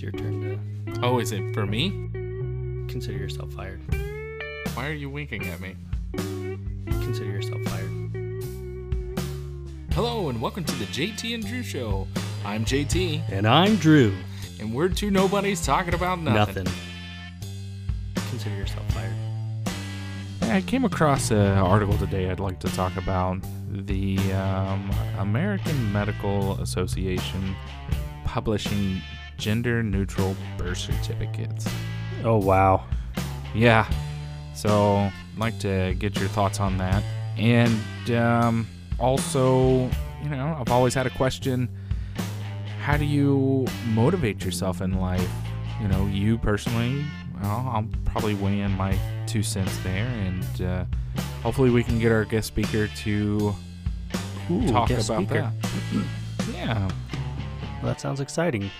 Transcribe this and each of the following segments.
it's your turn to Oh, is it for me? consider yourself fired. Why are you winking at me? Consider yourself fired. Hello, and welcome to the JT and Drew Show. I'm JT, And I'm Drew. and we're two nobodies talking about nothing. Nothing. Consider yourself fired. I came across an article today I'd like to talk about. The um, American Medical Association publishing gender neutral birth certificates. Oh wow. Yeah. So, I'd like to get your thoughts on that. And um, also, you know, I've always had a question how do you motivate yourself in life? You know, you personally, well, I'll probably weigh in my two cents there. And uh, hopefully, we can get our guest speaker to Ooh, talk about speaker. that. yeah. Well, that sounds exciting.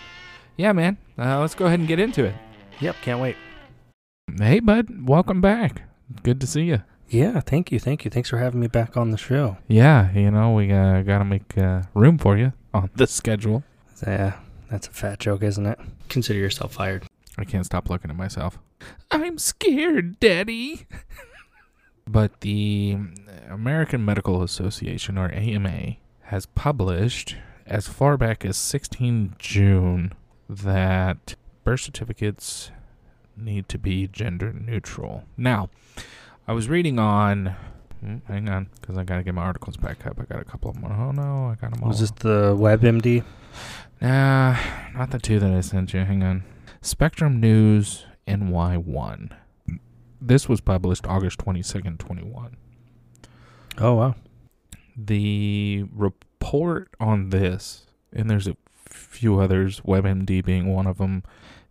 Yeah, man. Uh, let's go ahead and get into it. Yep, can't wait. Hey, bud. Welcome back. Good to see you. Yeah, thank you, thank you. Thanks for having me back on the show. Yeah, you know, we uh, got to make uh, room for you on the schedule. Yeah, that's a fat joke, isn't it? Consider yourself fired. I can't stop looking at myself. I'm scared, Daddy. but the American Medical Association, or AMA, has published as far back as 16 June that birth certificates need to be gender neutral. Now, I was reading on. hmm, Hang on, because I gotta get my articles back up. I got a couple of them. Oh no, I got them all. Was this the WebMD? Nah, not the two that I sent you. Hang on. Spectrum News NY1. This was published August 22nd, 21. Oh wow. The report on this, and there's a few others, WebMD being one of them.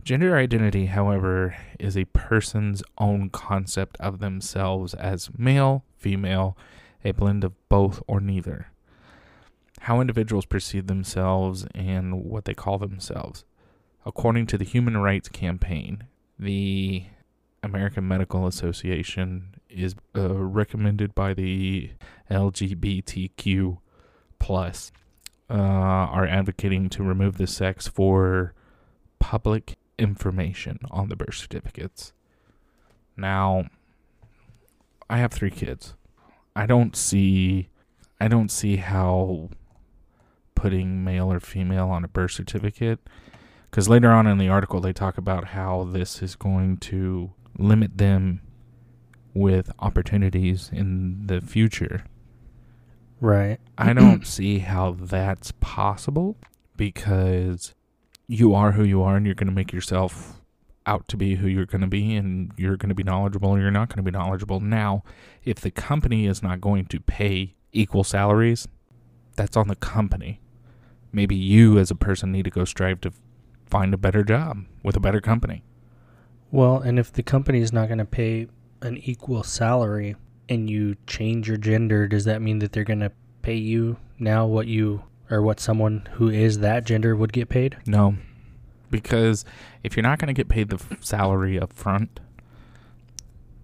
Gender identity, however, is a person's own concept of themselves as male, female, a blend of both or neither. How individuals perceive themselves and what they call themselves. According to the Human Rights Campaign, the American Medical Association is uh, recommended by the LGBTQ plus uh, are advocating to remove the sex for public information on the birth certificates. Now, I have three kids. I don't see, I don't see how putting male or female on a birth certificate, because later on in the article they talk about how this is going to limit them with opportunities in the future. Right. I don't see how that's possible because you are who you are and you're going to make yourself out to be who you're going to be and you're going to be knowledgeable or you're not going to be knowledgeable. Now, if the company is not going to pay equal salaries, that's on the company. Maybe you as a person need to go strive to find a better job with a better company. Well, and if the company is not going to pay an equal salary and you change your gender, does that mean that they're going to pay you now what you or what someone who is that gender would get paid? No, because if you're not going to get paid the f- salary up front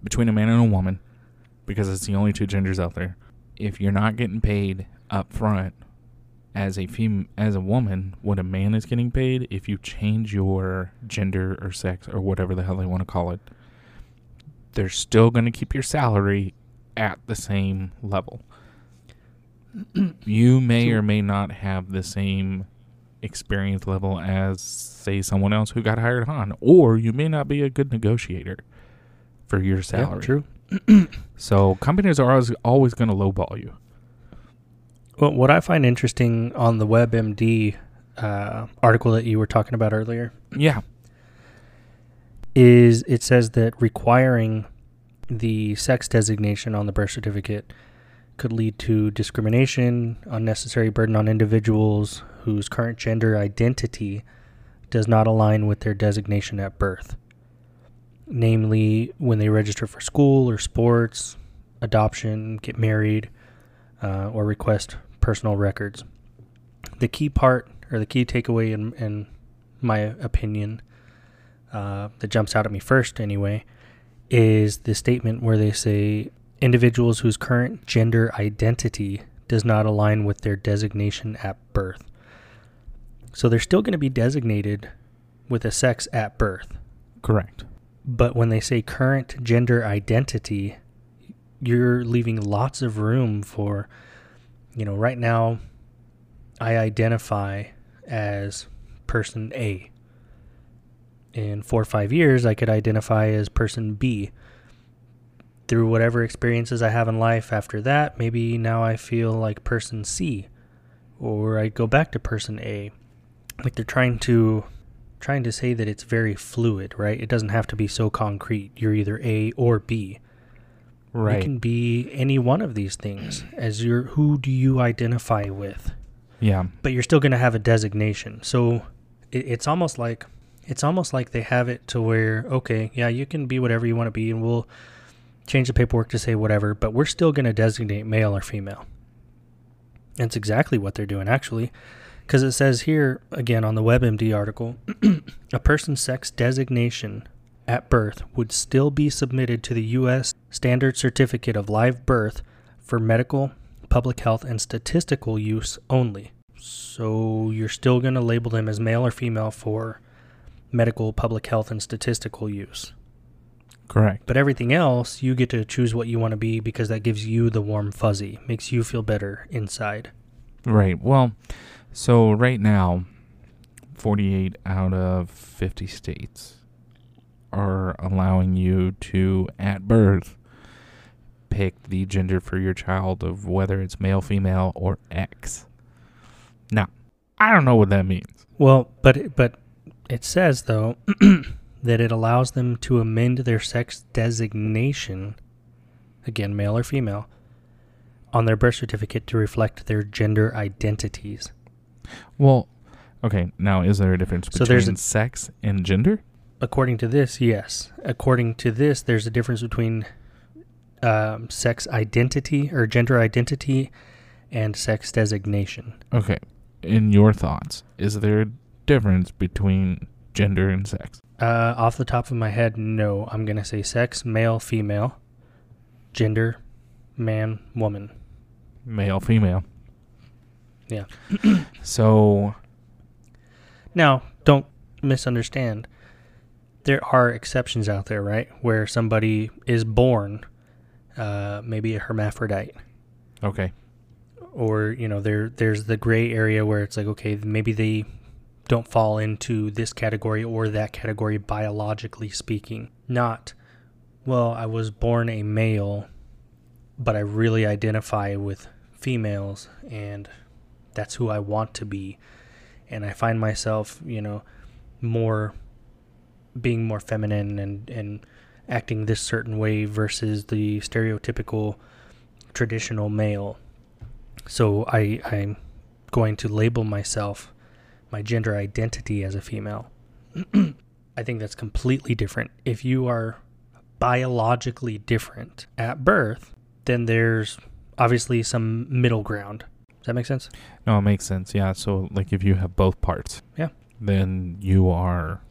between a man and a woman, because it's the only two genders out there, if you're not getting paid up front as a fem- as a woman, what a man is getting paid, if you change your gender or sex or whatever the hell they want to call it, they're still going to keep your salary at the same level. you may or may not have the same experience level as say someone else who got hired on or you may not be a good negotiator for your salary. true. So companies are always, always going to lowball you. Well, what I find interesting on the WebMD uh, article that you were talking about earlier Yeah. is it says that requiring the sex designation on the birth certificate could lead to discrimination, unnecessary burden on individuals whose current gender identity does not align with their designation at birth. Namely, when they register for school or sports, adoption, get married, uh, or request personal records. The key part, or the key takeaway, in, in my opinion, uh, that jumps out at me first anyway, is the statement where they say individuals whose current gender identity does not align with their designation at birth. So they're still going to be designated with a sex at birth. Correct. But when they say current gender identity, you're leaving lots of room for, you know, right now, I identify as person A. In four or five years, I could identify as person B. Through whatever experiences I have in life after that, maybe now I feel like person C, or I go back to person A. Like they're trying to trying to say that it's very fluid, right? It doesn't have to be so concrete. You're either A or B. Right. You can be any one of these things as your who do you identify with? yeah. But you're still going to have a designation. So it, it's almost like it's almost like they have it to where okay, yeah, you can be whatever you want to be and we'll change the paperwork to say whatever, but we're still going to designate male or female. That's exactly what they're doing actually. Because it says here, again on the WebMD article, a person's sex designation at birth would still be submitted to the U.S. Standard Certificate of Live Birth for medical, public health, and statistical use only. So you're still going to label them as male or female for medical, public health, and statistical use. Correct. But everything else, you get to choose what you want to be because that gives you the warm fuzzy, makes you feel better inside. Right. Well, so right now, 48 out of 50 states are allowing you to, at birth, pick the gender for your child of whether it's male, female, or X. Now, I don't know what that means. Well, but but it says though that it allows them to amend their sex designation, again male or female, on their birth certificate to reflect their gender identities. Well, okay, now is there a difference So between a- sex and gender? According to this, yes. According to this, there's a difference between um, sex identity or gender identity and sex designation. Okay. In your thoughts, is there difference between gender and sex? Uh, off the top of my head, no. I'm gonna say sex, male, female, gender, man, woman. Male, female. Yeah. so, Now, don't misunderstand. There are exceptions out there, right? Where somebody is born, uh, maybe a hermaphrodite, okay. or you know, there there's the gray area where it's like, okay, maybe they don't fall into this category or that category biologically speaking. Not, well, I was born a male, but I really identify with females, and that's who I want to be, and I find myself, you know, more being more feminine and and acting this certain way versus the stereotypical traditional male. So I I'm going to label myself my gender identity as a female. I think that's completely different. If you are biologically different at birth, then there's obviously some middle ground. Does that make sense? No, it makes sense. Yeah. So, like, if you have both parts, Yeah. then you are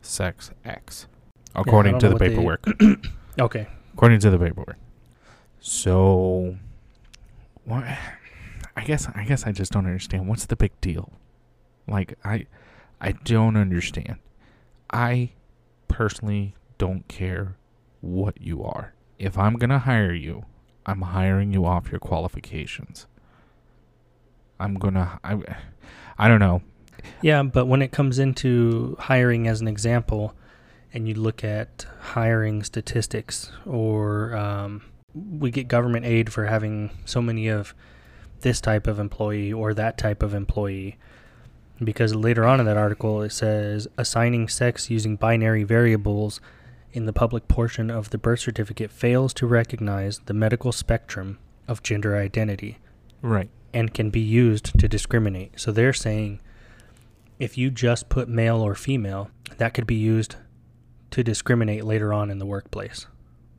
sex X, according don't to the they- paperwork. Okay. according to the paperwork. So, what? I guess I guess I just don't understand. What's the big deal? Like, I I don't understand. I personally don't care what you are. If I'm gonna hire you, I'm hiring you off your qualifications. I'm gonna I I don't know. Yeah, but when it comes into hiring as an example, and you look at hiring statistics, or um, we get government aid for having so many of this type of employee or that type of employee, because later on in that article it says assigning sex using binary variables in the public portion of the birth certificate fails to recognize the medical spectrum of gender identity Right. and can be used to discriminate. So they're saying if you just put male or female, that could be used to discriminate later on in the workplace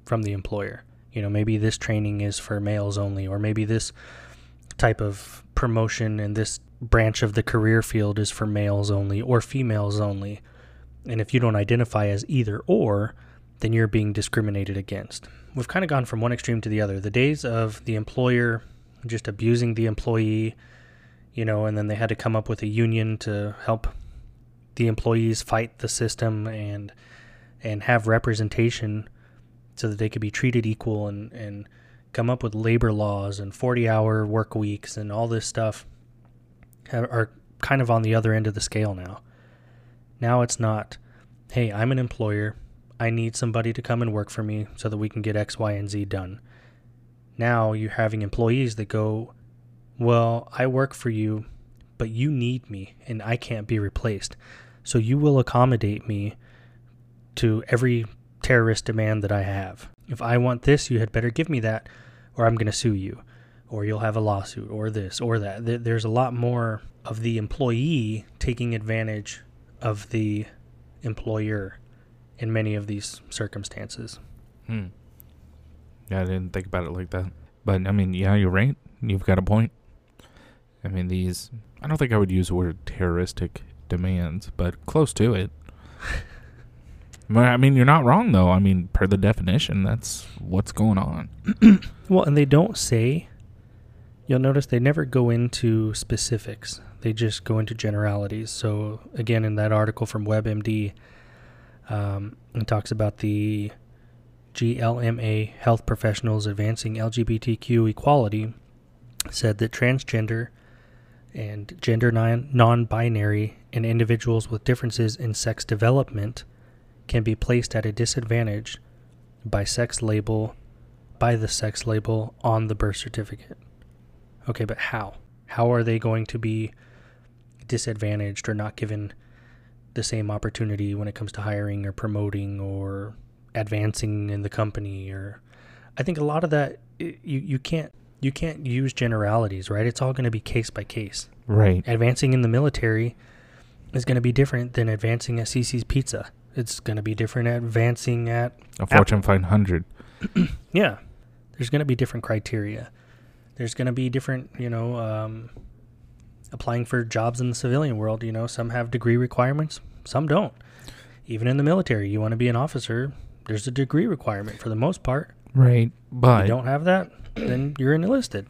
from the employer. You know, maybe this training is for males only, or maybe this type of promotion and this branch of the career field is for males only or females only. And if you don't identify as either or, then you're being discriminated against. We've kind of gone from one extreme to the other. The days of the employer just abusing the employee, you know, and then they had to come up with a union to help the employees fight the system and and have representation so that they could be treated equal and and come up with labor laws and 40 hour work weeks and all this stuff are kind of on the other end of the scale now. Now it's not, hey, I'm an employer. I need somebody to come and work for me so that we can get X, Y, and Z done. Now you're having employees that go, well, I work for you, but you need me and I can't be replaced. So you will accommodate me to every terrorist demand that I have. If I want this, you had better give me that, or I'm going to sue you, or you'll have a lawsuit, or this, or that. There's a lot more of the employee taking advantage of the employer in many of these circumstances. Hmm. Yeah, I didn't think about it like that. But I mean, yeah, you're right. You've got a point. I mean, these. I don't think I would use the word terroristic demands, but close to it. I mean, you're not wrong though. I mean, per the definition, that's what's going on. well, and they don't say. You'll notice they never go into specifics. They just go into generalities. So again, in that article from WebMD, um, it talks about the GLMA health professionals advancing LGBTQ equality. Said that transgender and gender non binary and individuals with differences in sex development can be placed at a disadvantage by sex label by the sex label on the birth certificate. Okay, but how? How are they going to be disadvantaged or not given the same opportunity when it comes to hiring or promoting or advancing in the company or I think a lot of that you you can't you can't use generalities, right? It's all going to be case by case. Right. Advancing in the military is going to be different than advancing at CiCi's Pizza. It's going to be different advancing at a Fortune 500. yeah. There's going to be different criteria. There's going to be different, you know, um, applying for jobs in the civilian world. You know, some have degree requirements, some don't. Even in the military, you want to be an officer, there's a degree requirement for the most part. Right. But if you don't have that, then you're enlisted.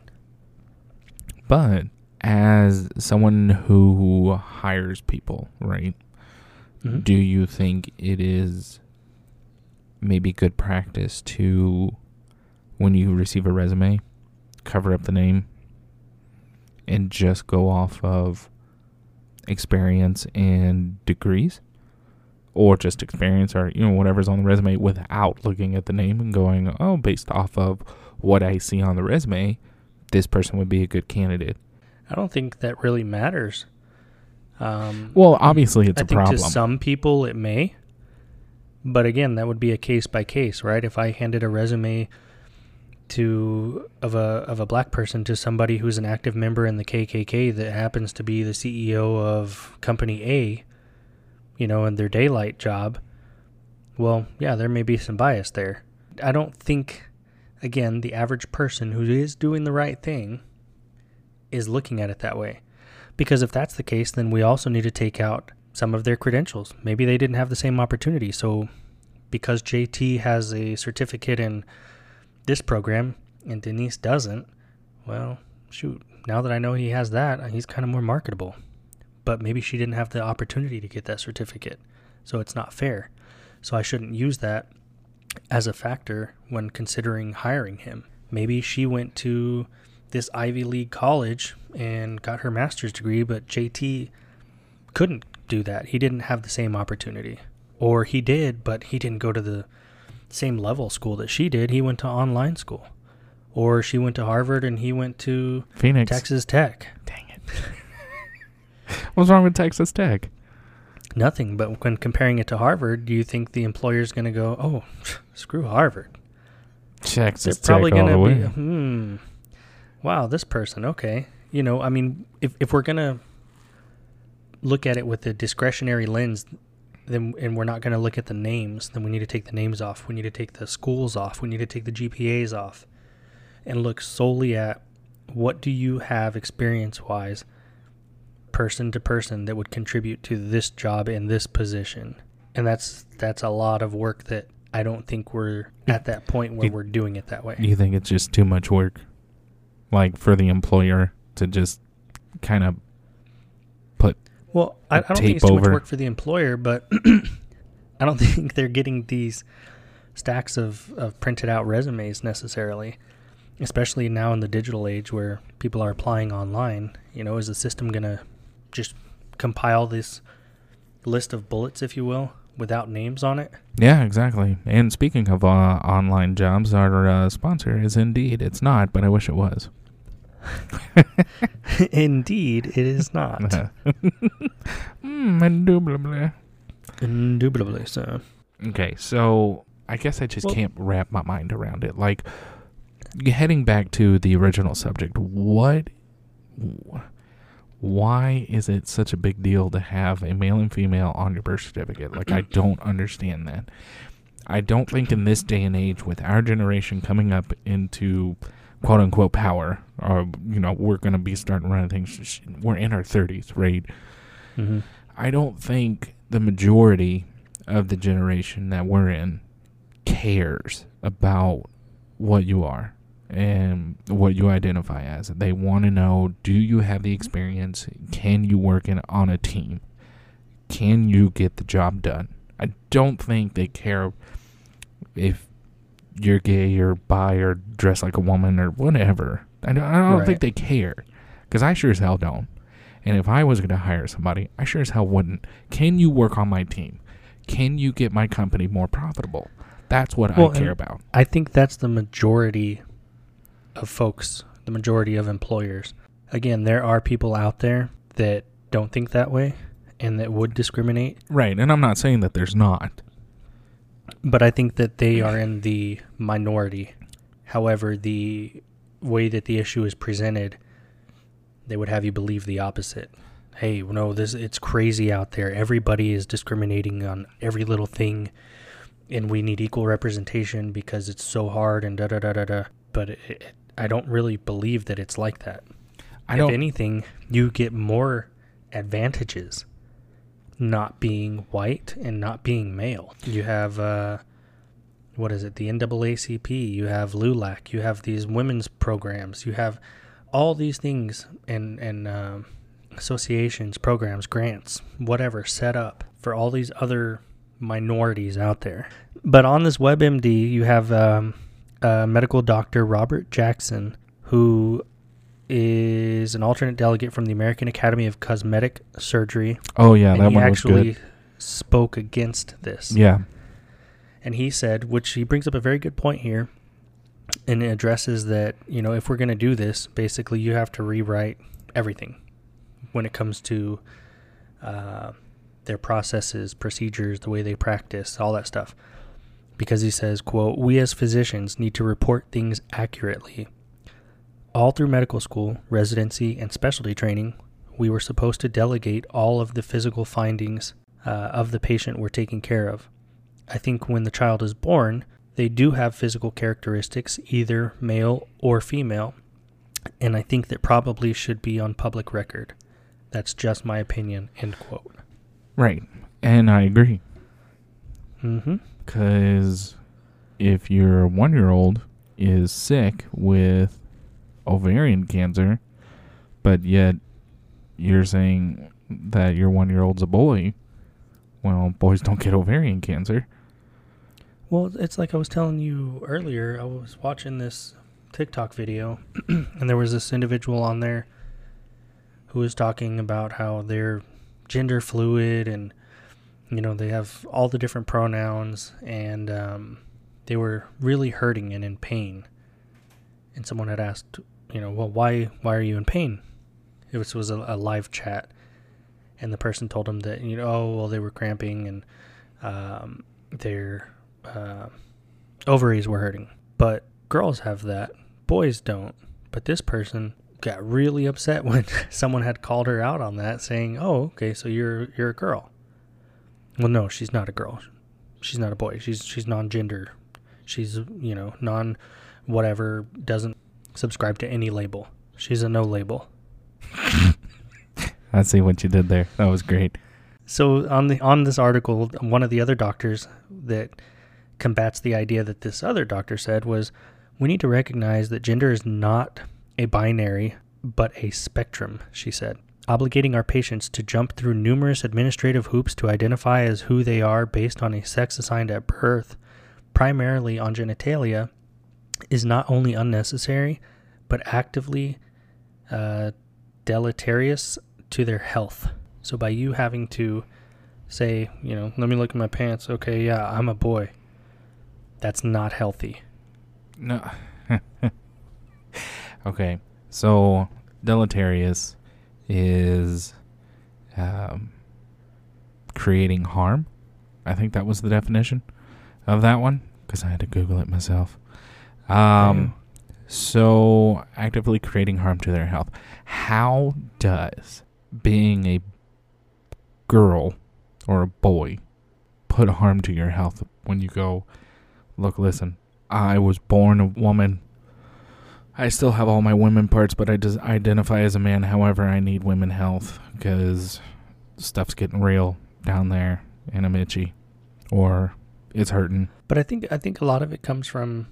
But as someone who hires people, right? Mm-hmm. Do you think it is maybe good practice to, when you receive a resume, cover up the name and just go off of experience and degrees? Or just experience or, you know, whatever's on the resume without looking at the name and going, oh, based off of what I see on the resume, this person would be a good candidate. I don't think that really matters. Um, well, obviously, it's I a think problem. To some people, it may, but again, that would be a case by case, right? If I handed a resume to of a of a black person to somebody who's an active member in the KKK that happens to be the CEO of company A, you know, in their daylight job, well, yeah, there may be some bias there. I don't think again, the average person who is doing the right thing is looking at it that way. Because if that's the case, then we also need to take out some of their credentials. Maybe they didn't have the same opportunity. So because JT has a certificate in this program and Denise doesn't, well, shoot, now that I know he has that, he's kind of more marketable. But maybe she didn't have the opportunity to get that certificate. So it's not fair. So I shouldn't use that as a factor when considering hiring him. Maybe she went to this Ivy League college and got her master's degree, but JT couldn't do that. He didn't have the same opportunity. Or he did, but he didn't go to the same level school that she did. He went to online school. Or she went to Harvard and he went to Phoenix. Texas Tech. Dang it. What's wrong with Texas Tech? Nothing, but when comparing it to Harvard, do you think the employer's going to go, "Oh, screw Harvard"? Texas They're probably going to be, hmm, wow, this person, okay. You know, I mean, if, if we're going to look at it with a discretionary lens, then and we're not going to look at the names, then we need to take the names off. We need to take the schools off. We need to take the GPAs off and look solely at what do you have experience wise person to person that would contribute to this job in this position. And that's that's a lot of work that I don't think we're at that point where you, we're doing it that way. You think it's just too much work? like for the employer to just kind of put Well, I, I don't think it's too much work for the employer, but I don't think they're getting these stacks of, of printed out resumes necessarily, especially now in the digital age where people are applying online. You know, is the system going to just compile this list of bullets, if you will, without names on it? Yeah, exactly. And speaking of uh, online jobs, our uh, sponsor is Indeed. It's not, but I wish it was. Indeed, it is not. mm, indubitably. Indubitably so. Okay, so I guess I just Well- can't wrap my mind around it. Like, heading back to the original subject, what, why is it such a big deal to have a male and female on your birth certificate? Like, I don't understand that. I don't think in this day and age, with our generation coming up into quote unquote power, or, you know, we're going to be starting running things, we're in our 30s, right? hmm I don't think the majority of the generation that we're in cares about what you are and what you identify as. They want to know do you have the experience? Can you work in, on a team? Can you get the job done? I don't think they care if you're gay or bi or dress like a woman or whatever. I don't, I don't Right. think they care because I sure as hell don't. And if I was going to hire somebody, I sure as hell wouldn't. Can you work on my team? Can you get my company more profitable? That's what Well, I care about. I think that's the majority of folks, the majority of employers. Again, there are people out there that don't think that way and that would discriminate, Right. And I'm not saying that there's not. But I think that they are in the minority. However, the way that the issue is presented, they would have you believe the opposite. Hey, no, this it's crazy out there. Everybody is discriminating on every little thing, and we need equal representation because it's so hard and da da da da da. But it, it, I don't really believe that it's like that. I if anything, you get more advantages not being white and not being male. You have uh, what is it? The NAACP. You have LULAC. You have these women's programs. You have all these things and and um, associations, programs, grants, whatever set up for all these other minorities out there. But on this WebMD, you have um, uh, medical doctor Robert Jackson, who is an alternate delegate from the American Academy of Cosmetic Surgery, oh, yeah. and that he one was actually good. spoke against this. Yeah. And he said, which he brings up a very good point here, and it addresses that, you know, if we're going to do this, basically you have to rewrite everything when it comes to uh, their processes, procedures, the way they practice, all that stuff. Because he says, quote, we as physicians need to report things accurately. All through medical school, residency, and specialty training, we were supposed to delegate all of the physical findings uh, of the patient we're taking care of. I think when the child is born, they do have physical characteristics, either male or female, and I think that probably should be on public record. That's just my opinion. End quote. Right. And I agree. Mm-hmm. Because if your one year old is sick with ovarian cancer, but yet you're saying that your one year old's a boy, well, boys don't get ovarian cancer. Well, it's like I was telling you earlier. I was watching this TikTok video, and there was this individual on there who was talking about how they're gender fluid and you know they have all the different pronouns, and um, they were really hurting and in pain. And someone had asked, you know, well, why why are you in pain? It was was a, a live chat, and the person told him that you know, oh well, they were cramping and um, their uh, ovaries were hurting. But girls have that, boys don't. But this person got really upset when someone had called her out on that, saying, "Oh, okay, so you're you're a girl." Well, no, she's not a girl. She's not a boy. She's she's non-gender. She's you know non whatever doesn't subscribe to any label. She's a no label. I see what you did there. That was great. So on the on this article, one of the other doctors that combats the idea that this other doctor said was we need to recognize that gender is not a binary but a spectrum, she said. obligating our patients to jump through numerous administrative hoops to identify as who they are based on a sex assigned at birth, primarily on genitalia, is not only unnecessary, but actively uh, deleterious to their health. So by you having to say, you know, let me look at my pants. Okay, yeah, I'm a boy. That's not healthy. No. okay. So deleterious is um, creating harm. I think that was the definition of that one because I had to Google it myself. Um, so actively creating harm to their health. How does being a girl or a boy put harm to your health when you go, look, listen, I was born a woman. I still have all my women parts, but I just identify as a man. However, I need women health because stuff's getting real down there and I'm itchy or it's hurting. But I think I think a lot of it comes from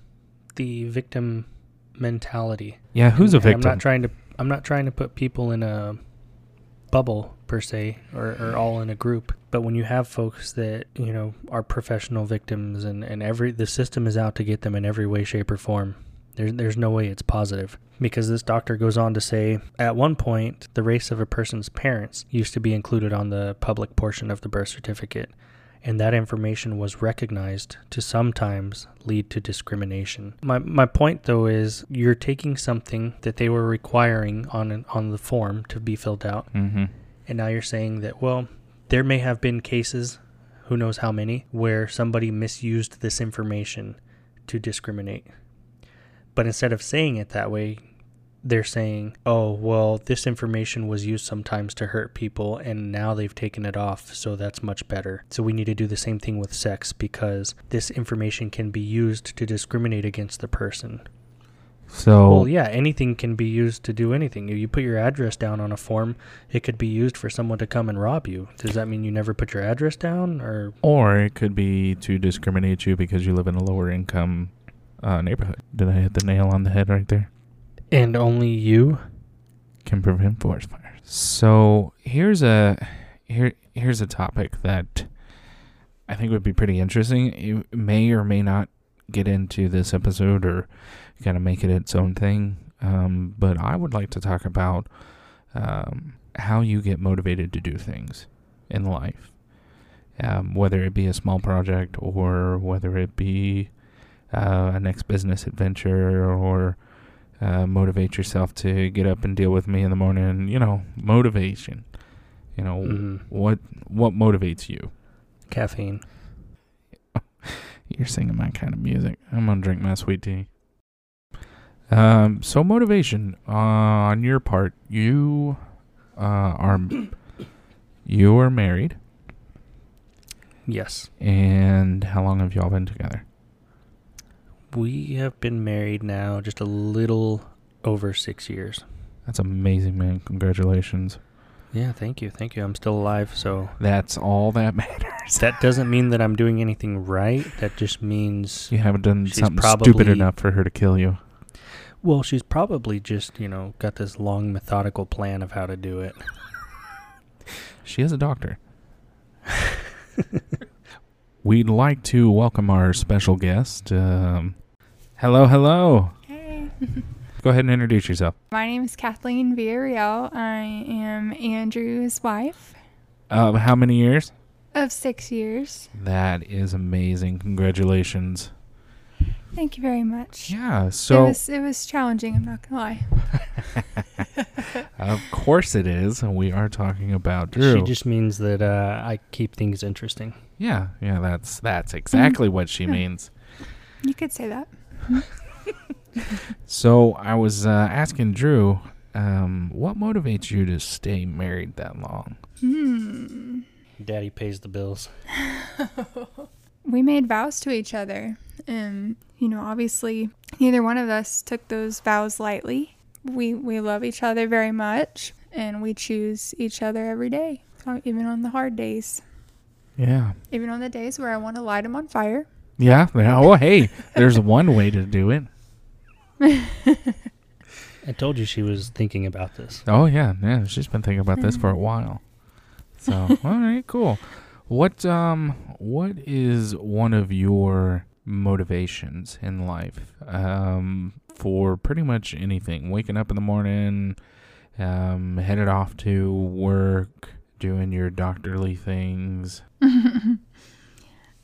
the victim mentality. Yeah, who's a And I'm victim? not trying to I'm not trying to put people in a bubble per se or, or all in a group. But when you have folks that, you know, are professional victims and, and every the system is out to get them in every way, shape or form, there's there's no way it's positive. Because this doctor goes on to say at one point the race of a person's parents used to be included on the public portion of the birth certificate. And that information was recognized to sometimes lead to discrimination. My, my point though is you're taking something that they were requiring on an, on the form to be filled out mm-hmm. and now you're saying that, well, there may have been cases, who knows how many, where somebody misused this information to discriminate. But instead of saying it that way, they're saying, oh, well, this information was used sometimes to hurt people, and now they've taken it off, so that's much better. So we need to do the same thing with sex because this information can be used to discriminate against the person. So Well, yeah, anything can be used to do anything. If you put your address down on a form, it could be used for someone to come and rob you. Does that mean you never put your address down or Or it could be to discriminate you because you live in a lower income uh, neighborhood. Did I hit the nail on the head right there? And only you? Can prevent forest fires. So here's a here here's a topic that I think would be pretty interesting. It may or may not get into this episode or kind of make it its own thing. Um, but I would like to talk about um, how you get motivated to do things in life, um, whether it be a small project or whether it be uh, a next business adventure or uh, motivate yourself to get up and deal with me in the morning. You know, motivation. You know Mhm. what what motivates you. Caffeine. You're singing my kind of music. I'm gonna drink my sweet tea. Um, so motivation uh, on your part. You uh, are you are married, Yes. and how long have y'all been together? We have been married now just a little over 6 years. That's amazing, man. Congratulations. Yeah, thank you. Thank you. I'm still alive, so That's all that matters. that doesn't mean that I'm doing anything right. That just means You haven't done something stupid enough for her to kill you. well, she's probably just, you know, got this long methodical plan of how to do it. She is a doctor. We'd like to welcome our special guest. Um, hello, hello. Hey. Go ahead and introduce yourself. My name is Kathleen Villarreal. I am Andrew's wife how many years? of six years. That is amazing. Congratulations. Thank you very much. Yeah, it so was it was challenging. I'm not gonna lie. of course it is. We are talking about Drew. She just means that uh, I keep things interesting. yeah, yeah, that's that's exactly what she Yeah. means. You could say that. So I was uh, asking Drew, um, what motivates you to stay married that long? Hmm. Daddy pays the bills. we made vows to each other, and you know, obviously, neither one of us took those vows lightly. We we love each other very much, and we choose each other every day, uh, even on the hard days, Yeah. even on the days where I want to light them on fire. Yeah. yeah. Oh, hey, there's one way to do it. I told you she was thinking about this. Oh yeah, yeah. She's been thinking about this for a Mm. while. So all right, cool. What um what is one of your motivations in life um for pretty much anything? Waking up in the morning, um headed off to work, doing your doctorly things.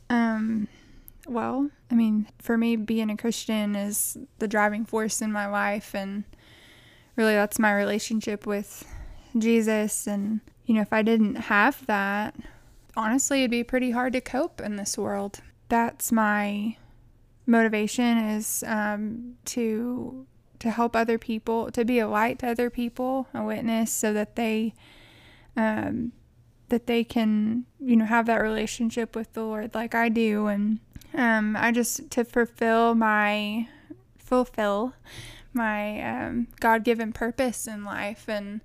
um, well, I mean, for me, being a Christian is the driving force in my life, and really, that's my relationship with Jesus. And you know, if I didn't have that, honestly, it'd be pretty hard to cope in this world. That's my motivation is um, to to help other people, to be a light to other people, a witness, so that they um, that they can, you know, have that relationship with the Lord like I do. And um, I just, to fulfill my, fulfill my um, God given purpose in life. And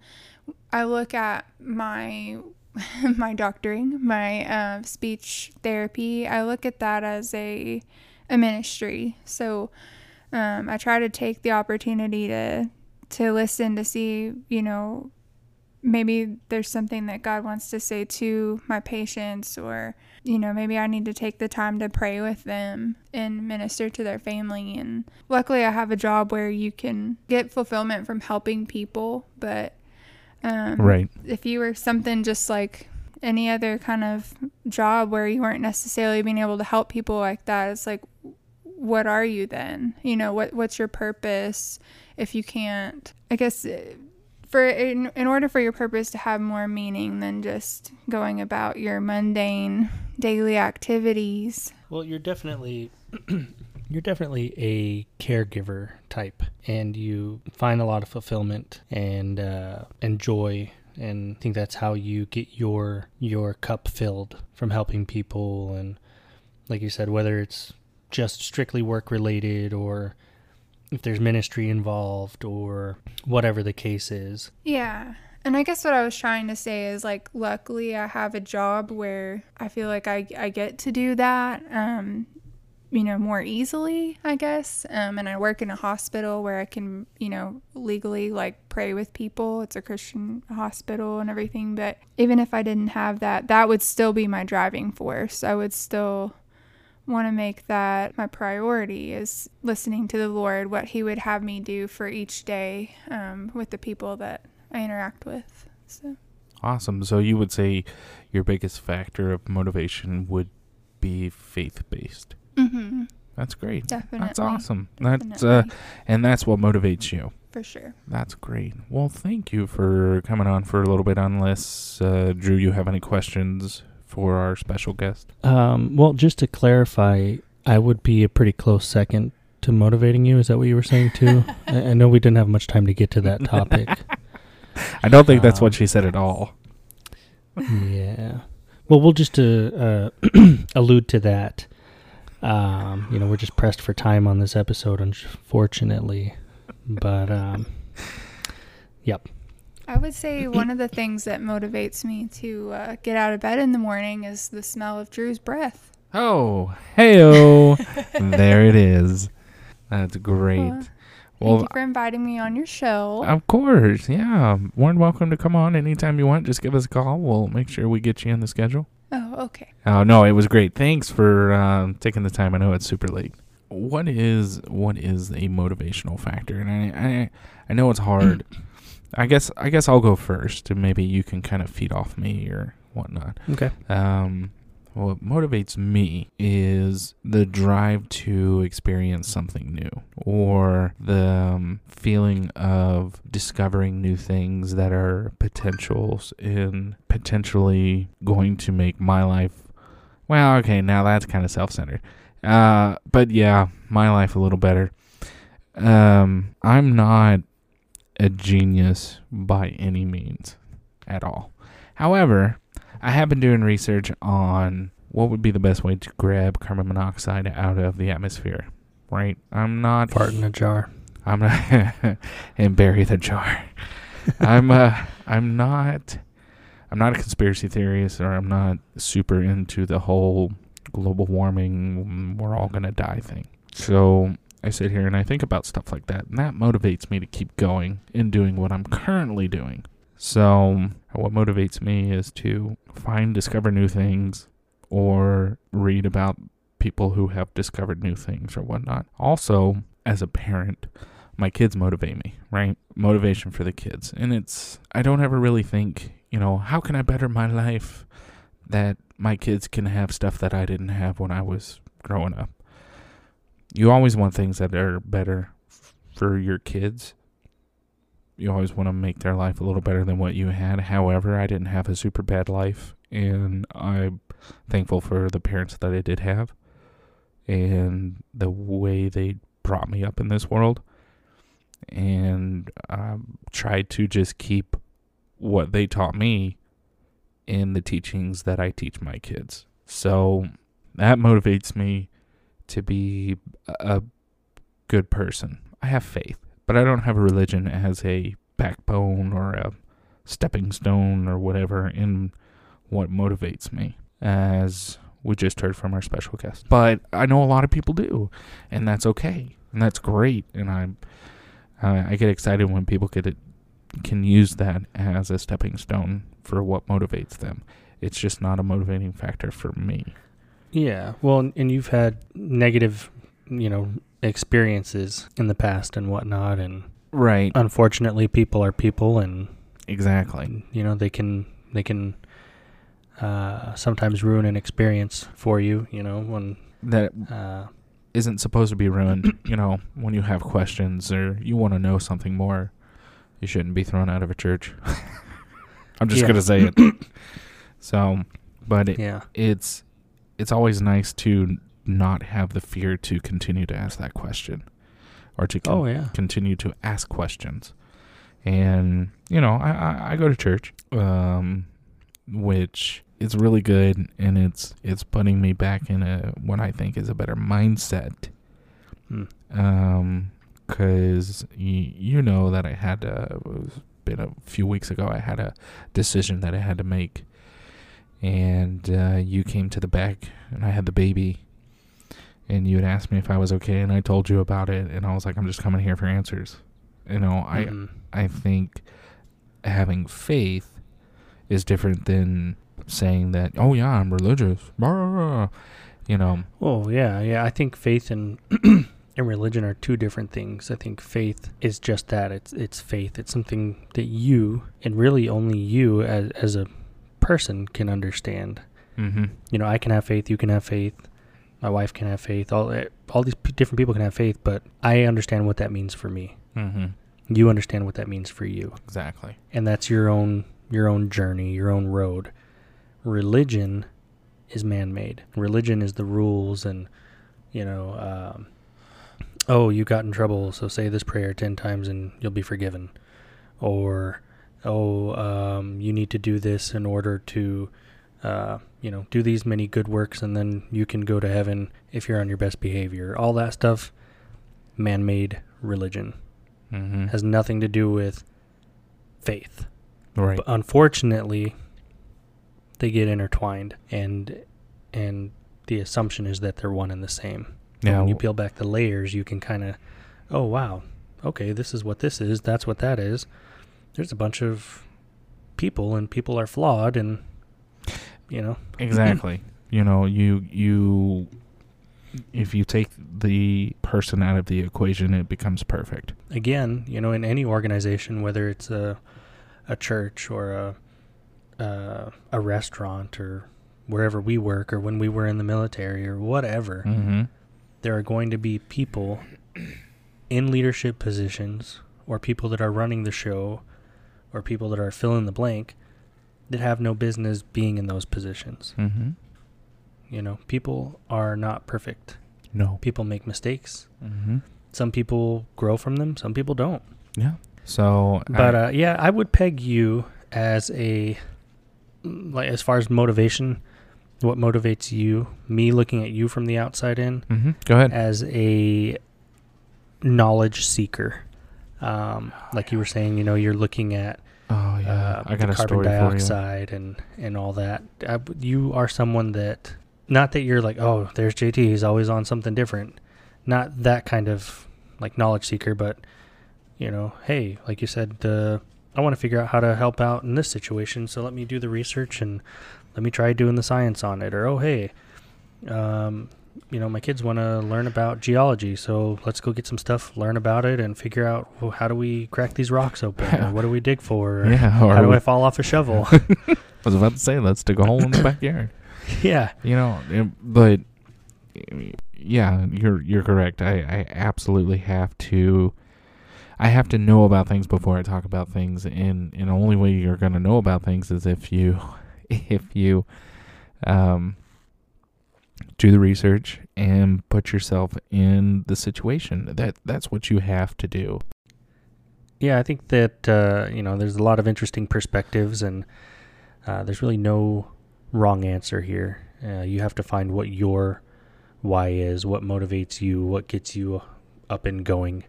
I look at my, my doctoring, my uh, speech therapy, I look at that as a, a ministry. So um, I try to take the opportunity to, to listen to see, you know, maybe there's something that God wants to say to my patients, or, you know, maybe I need to take the time to pray with them and minister to their family. And luckily, I have a job where you can get fulfillment from helping people. But um, Right. if you were something just like any other kind of job where you weren't necessarily being able to help people like that, it's like, what are you then? You know, what what's your purpose if you can't? I guess uh, for in, in order for your purpose to have more meaning than just going about your mundane daily activities. Well, you're definitely you're definitely a caregiver type, and you find a lot of fulfillment and uh, and joy, and I think that's how you get your your cup filled from helping people, and like you said, whether it's just strictly work related or if there's ministry involved or whatever the case is. Yeah. And I guess what I was trying to say is like, luckily, I have a job where I feel like I, I get to do that, um, you know, more easily, I guess. Um, and I work in a hospital where I can, you know, legally like pray with people. It's a Christian hospital and everything. But even if I didn't have that, that would still be my driving force. I would still want to make that my priority is listening to the Lord, what He would have me do for each day um, with the people that I interact with. So Awesome. So you would say your biggest factor of motivation would be faith based. Mm-hmm, That's great. definitely, That's awesome. That's uh, and that's what motivates you. for sure. That's great. Well, thank you for coming on for a little bit. Unless uh, Drew, you have any questions for our special guest? Um, well, just to clarify, I would be a pretty close second to motivating you. Is that what you were saying too? I, I know we didn't have much time to get to that topic. I don't think that's Um, what she said at all. yeah. Well, we'll just uh, uh, allude to that. Um, you know, we're just pressed for time on this episode, unfortunately. But um, yep. I would say one of the things that motivates me to uh, get out of bed in the morning is the smell of Drew's breath. Oh, heyo! there it is. That's great. Well, Well, Thank you for inviting me on your show. Of course, yeah. More than welcome to come on anytime you want. Just give us a call. We'll make sure we get you in the schedule. Oh, okay. Oh no, it was great. Thanks for um, taking the time. I know it's super late. What is what is a motivational factor? And I I, I know it's hard. I guess I guess I'll go first, and maybe you can kind of feed off me or whatnot. okay. Um, what motivates me is the drive to experience something new or the um, feeling of discovering new things that are potentials in potentially going to make my life well okay now that's kind of self-centered. Uh but yeah my life a little better. Um i'm not a genius by any means at all. However I have been doing research on what would be the best way to grab carbon monoxide out of the atmosphere. Right? I'm not Fart in a jar. I'm not and bury the jar. I'm uh I'm not I'm not a conspiracy theorist or I'm not super into the whole global warming we're all going to die thing. So I sit here and I think about stuff like that, and that motivates me to keep going and doing what I'm currently doing. So, what motivates me is to find, discover new things, or read about people who have discovered new things or whatnot. Also, as a parent, my kids motivate me, right? Motivation for the kids. And it's, I don't ever really think, you know, how can I better my life that my kids can have stuff that I didn't have when I was growing up. You always want things that are better for your kids. You always want to make their life a little better than what you had. However, I didn't have a super bad life, and I'm thankful for the parents that I did have and the way they brought me up in this world and I tried to just keep what they taught me in the teachings that I teach my kids. So that motivates me to be a good person. I have faith, but I don't have a religion as a backbone or a stepping stone or whatever in what motivates me, as we just heard from our special guest. But I know a lot of people do, and that's okay, and that's great, and I'm uh, I get excited when people get it, can use that as a stepping stone for what motivates them. It's just not a motivating factor for me. Yeah. Well, and you've had negative, you know, experiences in the past and whatnot, and Right. unfortunately, people are people, and Exactly. you know they can they can uh, sometimes ruin an experience for you. You know when That uh, isn't supposed to be ruined. you know, when you have questions or you want to know something more, you shouldn't be thrown out of a church. I'm just Yeah. gonna say it. so, but it, yeah it's it's always nice to not have the fear to continue to ask that question or to con- oh yeah continue to ask questions. And you know, I, I, I go to church, um, which is really good, and it's it's putting me back in a what I think is a better mindset. Hmm. Um, because y- you know that I had was been a few weeks ago. I had a decision that I had to make, and uh, you came to the back, and I had the baby, and you had asked me if I was okay, and I told you about it, and I was like, I'm just coming here for answers. You know, I Mhm. I think having faith is different than saying that, oh yeah, I'm religious. Blah. You know, Oh yeah, yeah. I think faith and and religion are two different things. I think faith is just that. It's it's faith. It's something that you and really only you as as a person can understand. mm-hmm. You know, I can have faith. You can have faith. My wife can have faith. All eh, all these p- different people can have faith, but I understand what that means for me. Mm-hmm. You understand what that means for you, exactly. and that's your own your own journey, your own road. Religion is man-made. Religion is the rules, and you know, um, oh, you got in trouble, so say this prayer ten times and you'll be forgiven, or oh, um, you need to do this in order to, uh, you know, do these many good works, and then you can go to heaven if you're on your best behavior. All that stuff, man-made religion Mm-hmm. has nothing to do with faith. Right. But unfortunately, they get intertwined, and and the assumption is that they're one and the same. But Yeah. when you peel back the layers, you can kind of, oh wow, okay, this is what this is. That's what that is. There's a bunch of people, and people are flawed, and you know, exactly. you know, you you if you take the person out of the equation, it becomes perfect. again, you know, in any organization, whether it's a a church or a uh, a restaurant or wherever we work or when we were in the military or whatever, Mm-hmm. there are going to be people in leadership positions or people that are running the show or people that are fill in the blank that have no business being in those positions. Mm-hmm. You know, people are not perfect. No. People make mistakes. Mm-hmm. Some people grow from them, some people don't. Yeah. So, But I- uh, yeah, I would peg you as a like as far as motivation, what motivates you, me looking at you from the outside in, Mm-hmm. Go ahead. as a knowledge seeker. Um, like you were saying, you know, you're looking at oh yeah, uh, I got a carbon story for you. dioxide and and all that. I w you are someone that, not that you're like, oh, there's JT, he's always on something different. not that kind of like knowledge seeker, but you know, hey, like you said, uh, I want to figure out how to help out in this situation, so let me do the research and let me try doing the science on it. Or oh, hey, um, you know, my kids want to learn about geology, so let's go get some stuff, learn about it, and figure out well, how do we crack these rocks open, what do we dig for, or Yeah, or how do I fall off a shovel? I was about to say, let's dig a hole in the backyard. yeah, You know, but yeah, you're you're correct. I, I absolutely have to. I have to know about things before I talk about things, and and the only way you're gonna know about things is if you, if you, um, do the research and put yourself in the situation. That that's what you have to do. yeah. I think that uh, you know, there's a lot of interesting perspectives, and uh, there's really no wrong answer here. Uh, you have to find what your why is, what motivates you, what gets you up and going.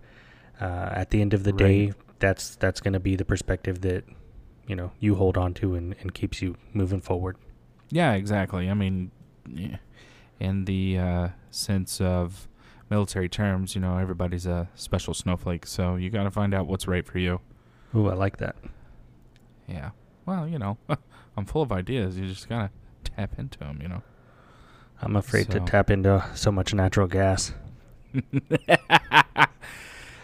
Uh, at the end of the day, that's that's going to be the perspective that you know you hold on to and, and keeps you moving forward. Yeah, exactly. I mean, yeah. In the uh, sense of military terms, you know, everybody's a special snowflake, so you got to find out what's right for you. Ooh, I like that. Yeah. Well, you know, I'm full of ideas. You just gotta tap into them. You know. I'm afraid to tap into so much natural gas.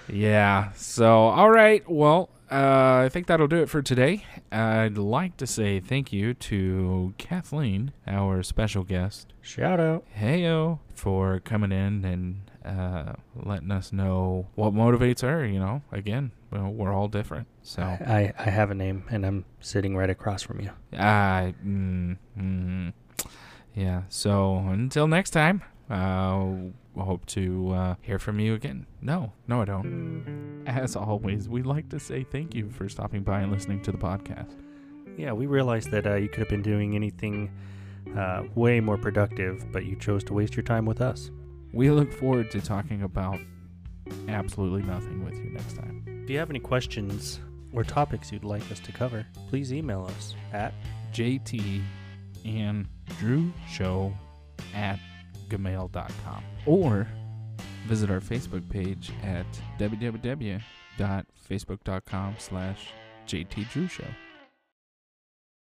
yeah. So, all right. Well, uh, I think that'll do it for today. I'd like to say thank you to Kathleen, our special guest. Shout out. Heyo for coming in and uh, letting us know what motivates her. You know, again, well, we're all different. So, I, I have a name and I'm sitting right across from you. I, mm, mm, yeah. So until next time, uh, hope to uh, hear from you again. No, no, I don't. As always, we'd like to say thank you for stopping by and listening to the podcast. Yeah, we realized that uh, you could have been doing anything uh, way more productive, but you chose to waste your time with us. We look forward to talking about absolutely nothing with you next time. If you have any questions or topics you'd like us to cover, please email us at JT and Drew Show at gmail.com or visit our Facebook page at www.facebook.com slash JT Drew Show.